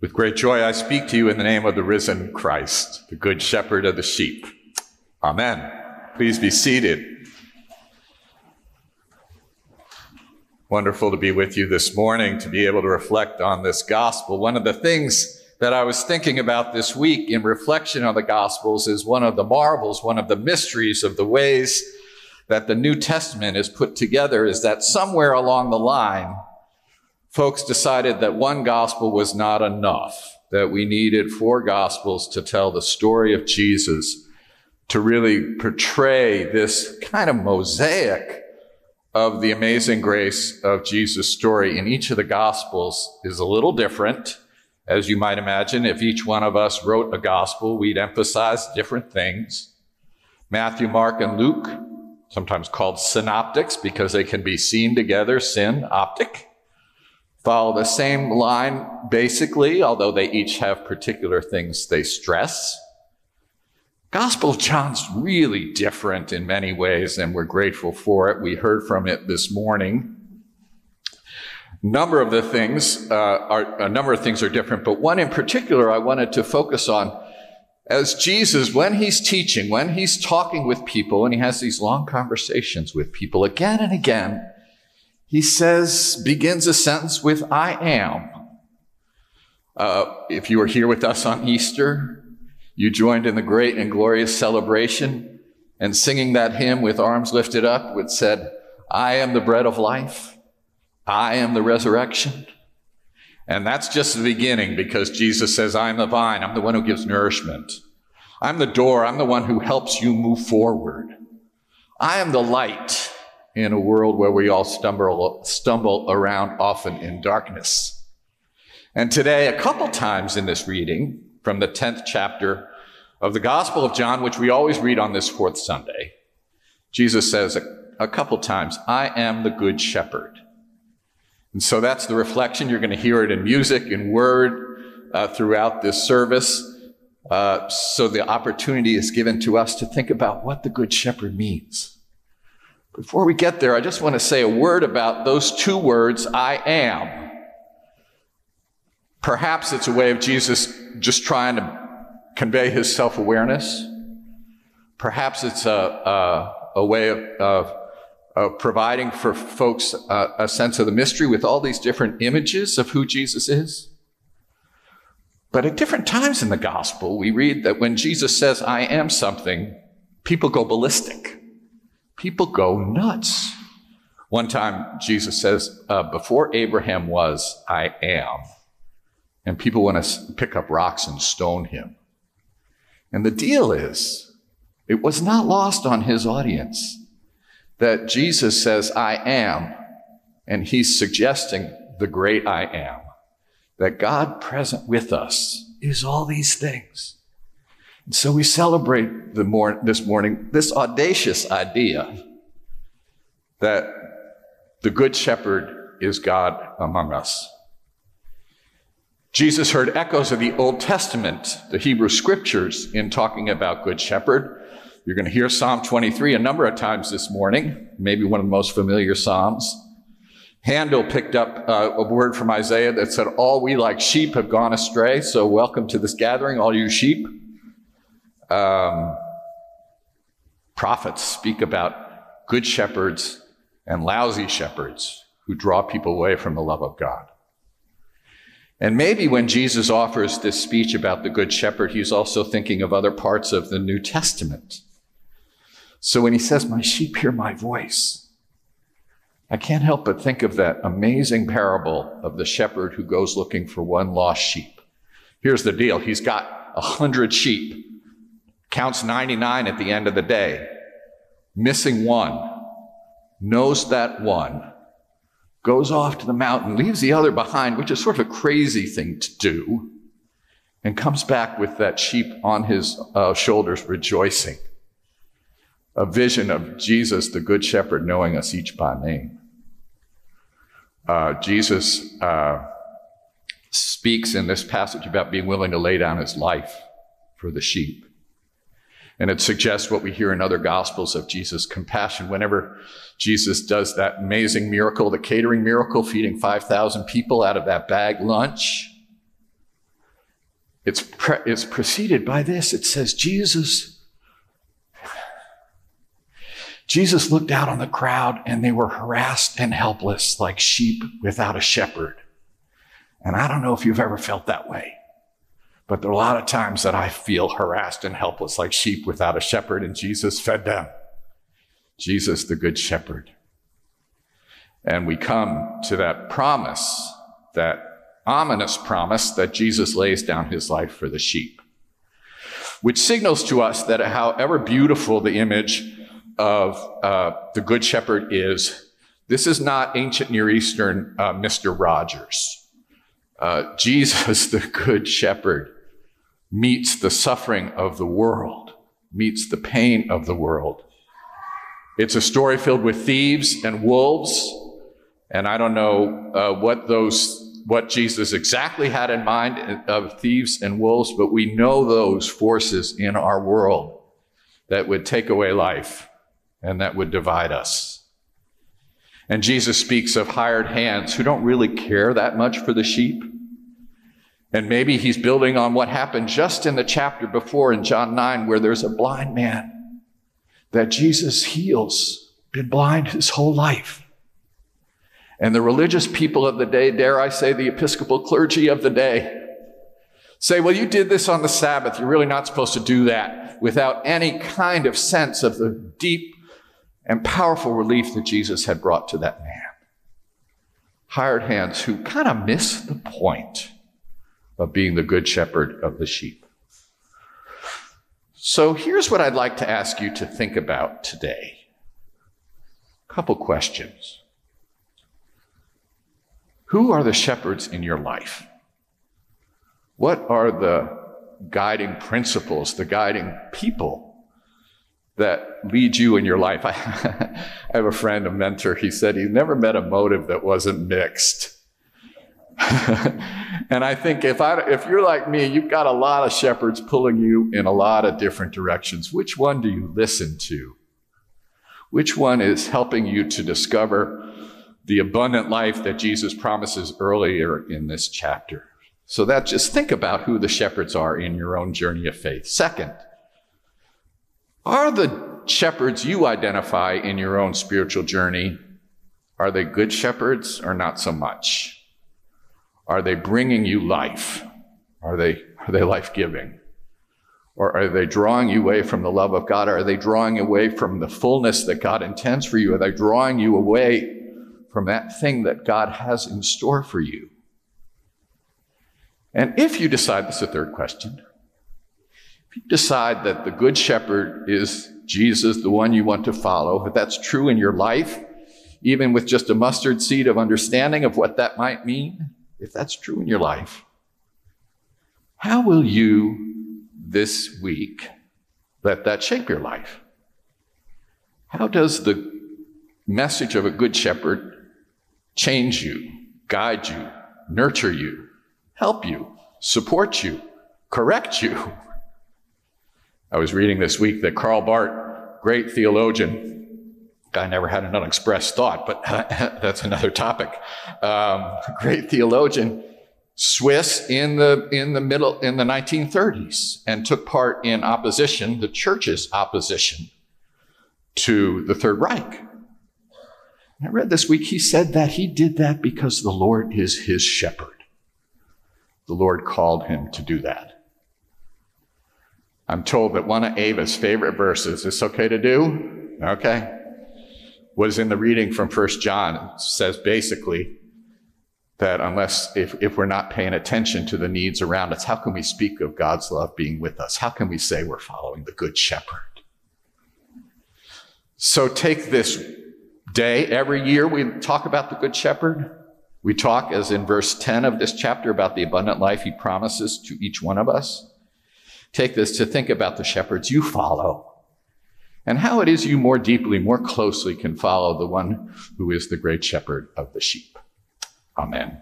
With great joy, I speak to you in the name of the risen Christ, the good shepherd of the sheep. Amen. Please be seated. Wonderful to be with you this morning to be able to reflect on this gospel. One of the things that I was thinking about this week in reflection on the gospels is one of the marvels, one of the mysteries of the ways that the New Testament is put together is that somewhere along the line, folks decided that one gospel was not enough, that we needed four gospels to tell the story of Jesus, to really portray this kind of mosaic of the amazing grace of Jesus' story in each of the gospels is a little different. As you might imagine, if each one of us wrote a gospel, we'd emphasize different things. Matthew, Mark, and Luke, sometimes called synoptics because they can be seen together, syn, optic follow the same line basically, although they each have particular things they stress. Gospel of John's really different in many ways, and we're grateful for it. We heard from it this morning. Number of the things uh, are a number of things are different, but one in particular I wanted to focus on as Jesus, when he's teaching, when he's talking with people, and he has these long conversations with people again and again, he says, begins a sentence with, I am. Uh, if you were here with us on Easter, you joined in the great and glorious celebration and singing that hymn with arms lifted up, which said, I am the bread of life. I am the resurrection. And that's just the beginning because Jesus says, I'm the vine. I'm the one who gives nourishment. I'm the door. I'm the one who helps you move forward. I am the light in a world where we all stumble, stumble around often in darkness. And today, a couple times in this reading from the 10th chapter of the Gospel of John, which we always read on this fourth Sunday, Jesus says a, a couple times, I am the good shepherd. And so that's the reflection. You're going to hear it in music, in word, uh, throughout this service. Uh, so the opportunity is given to us to think about what the good shepherd means. Before we get there, I just want to say a word about those two words, I am. Perhaps it's a way of Jesus just trying to convey his self awareness. Perhaps it's a, a, a way of, of, of, providing for folks a, a sense of the mystery with all these different images of who Jesus is. But at different times in the gospel, we read that when Jesus says, I am something, people go ballistic people go nuts. One time, Jesus says, uh, Before Abraham was, I am. And people want to pick up rocks and stone him. And the deal is, it was not lost on his audience that Jesus says, I am, and he's suggesting the great I am. That God present with us is all these things. So we celebrate mor- this morning this audacious idea that the Good Shepherd is God among us. Jesus heard echoes of the Old Testament, the Hebrew scriptures, in talking about Good Shepherd. You're going to hear Psalm 23 a number of times this morning, maybe one of the most familiar Psalms. Handel picked up uh, a word from Isaiah that said, All we like sheep have gone astray, so welcome to this gathering, all you sheep um, prophets speak about good shepherds and lousy shepherds who draw people away from the love of God. And maybe when Jesus offers this speech about the Good Shepherd, he's also thinking of other parts of the New Testament. So when he says, My sheep hear my voice, I can't help but think of that amazing parable of the shepherd who goes looking for one lost sheep. Here's the deal he's got a hundred sheep counts 99 at the end of the day, missing one, knows that one, goes off to the mountain, leaves the other behind, which is sort of a crazy thing to do, and comes back with that sheep on his uh, shoulders rejoicing. A vision of Jesus, the Good Shepherd, knowing us each by name. Uh, Jesus uh, speaks in this passage about being willing to lay down his life for the sheep. And it suggests what we hear in other gospels of Jesus' compassion. Whenever Jesus does that amazing miracle, the catering miracle, feeding 5,000 people out of that bag lunch, it's, pre- it's preceded by this. It says, Jesus, Jesus looked out on the crowd and they were harassed and helpless like sheep without a shepherd. And I don't know if you've ever felt that way, but there are a lot of times that I feel harassed and helpless like sheep without a shepherd, and Jesus fed them. Jesus, the good shepherd. And we come to that promise, that ominous promise that Jesus lays down his life for the sheep, which signals to us that however beautiful the image of uh, the good shepherd is, this is not ancient Near Eastern uh, Mr. Rogers. Uh, Jesus, the Good Shepherd, meets the suffering of the world, meets the pain of the world. It's a story filled with thieves and wolves, and I don't know uh, what those what Jesus exactly had in mind of thieves and wolves, but we know those forces in our world that would take away life and that would divide us. And Jesus speaks of hired hands who don't really care that much for the sheep. And maybe he's building on what happened just in the chapter before in John 9, where there's a blind man that Jesus heals, been blind his whole life. And the religious people of the day, dare I say, the Episcopal clergy of the day, say, well, you did this on the Sabbath. You're really not supposed to do that without any kind of sense of the deep and powerful relief that Jesus had brought to that man. Hired hands who kind of miss the point of being the good shepherd of the sheep. So here's what I'd like to ask you to think about today. A couple questions. Who are the shepherds in your life? What are the guiding principles, the guiding people that lead you in your life? I, have a friend, a mentor, he said he never met a motive that wasn't mixed. and I think if I if you're like me, you've got a lot of shepherds pulling you in a lot of different directions. Which one do you listen to? Which one is helping you to discover the abundant life that Jesus promises earlier in this chapter? So that just think about who the shepherds are in your own journey of faith. Second, are the shepherds you identify in your own spiritual journey are they good shepherds or not so much? Are they bringing you life? Are they, are they life giving? Or are they drawing you away from the love of God? Are they drawing away from the fullness that God intends for you? Are they drawing you away from that thing that God has in store for you? And if you decide, this is a third question, if you decide that the Good Shepherd is Jesus, the one you want to follow, if that's true in your life, even with just a mustard seed of understanding of what that might mean, if that's true in your life, how will you this week let that shape your life? How does the message of a good shepherd change you, guide you, nurture you, help you, support you, correct you? I was reading this week that Karl Barth, great theologian, Guy never had an unexpressed thought, but that's another topic. Um, great theologian, Swiss in the in the middle in the 1930s, and took part in opposition, the church's opposition to the Third Reich. I read this week he said that he did that because the Lord is his shepherd. The Lord called him to do that. I'm told that one of Ava's favorite verses, is okay to do? Okay was in the reading from First John says basically that unless if, if we're not paying attention to the needs around us, how can we speak of God's love being with us? How can we say we're following the Good Shepherd? So take this day. Every year we talk about the Good Shepherd. We talk, as in verse 10 of this chapter, about the abundant life he promises to each one of us. Take this to think about the shepherds you follow and how it is you more deeply, more closely can follow the one who is the great shepherd of the sheep. Amen.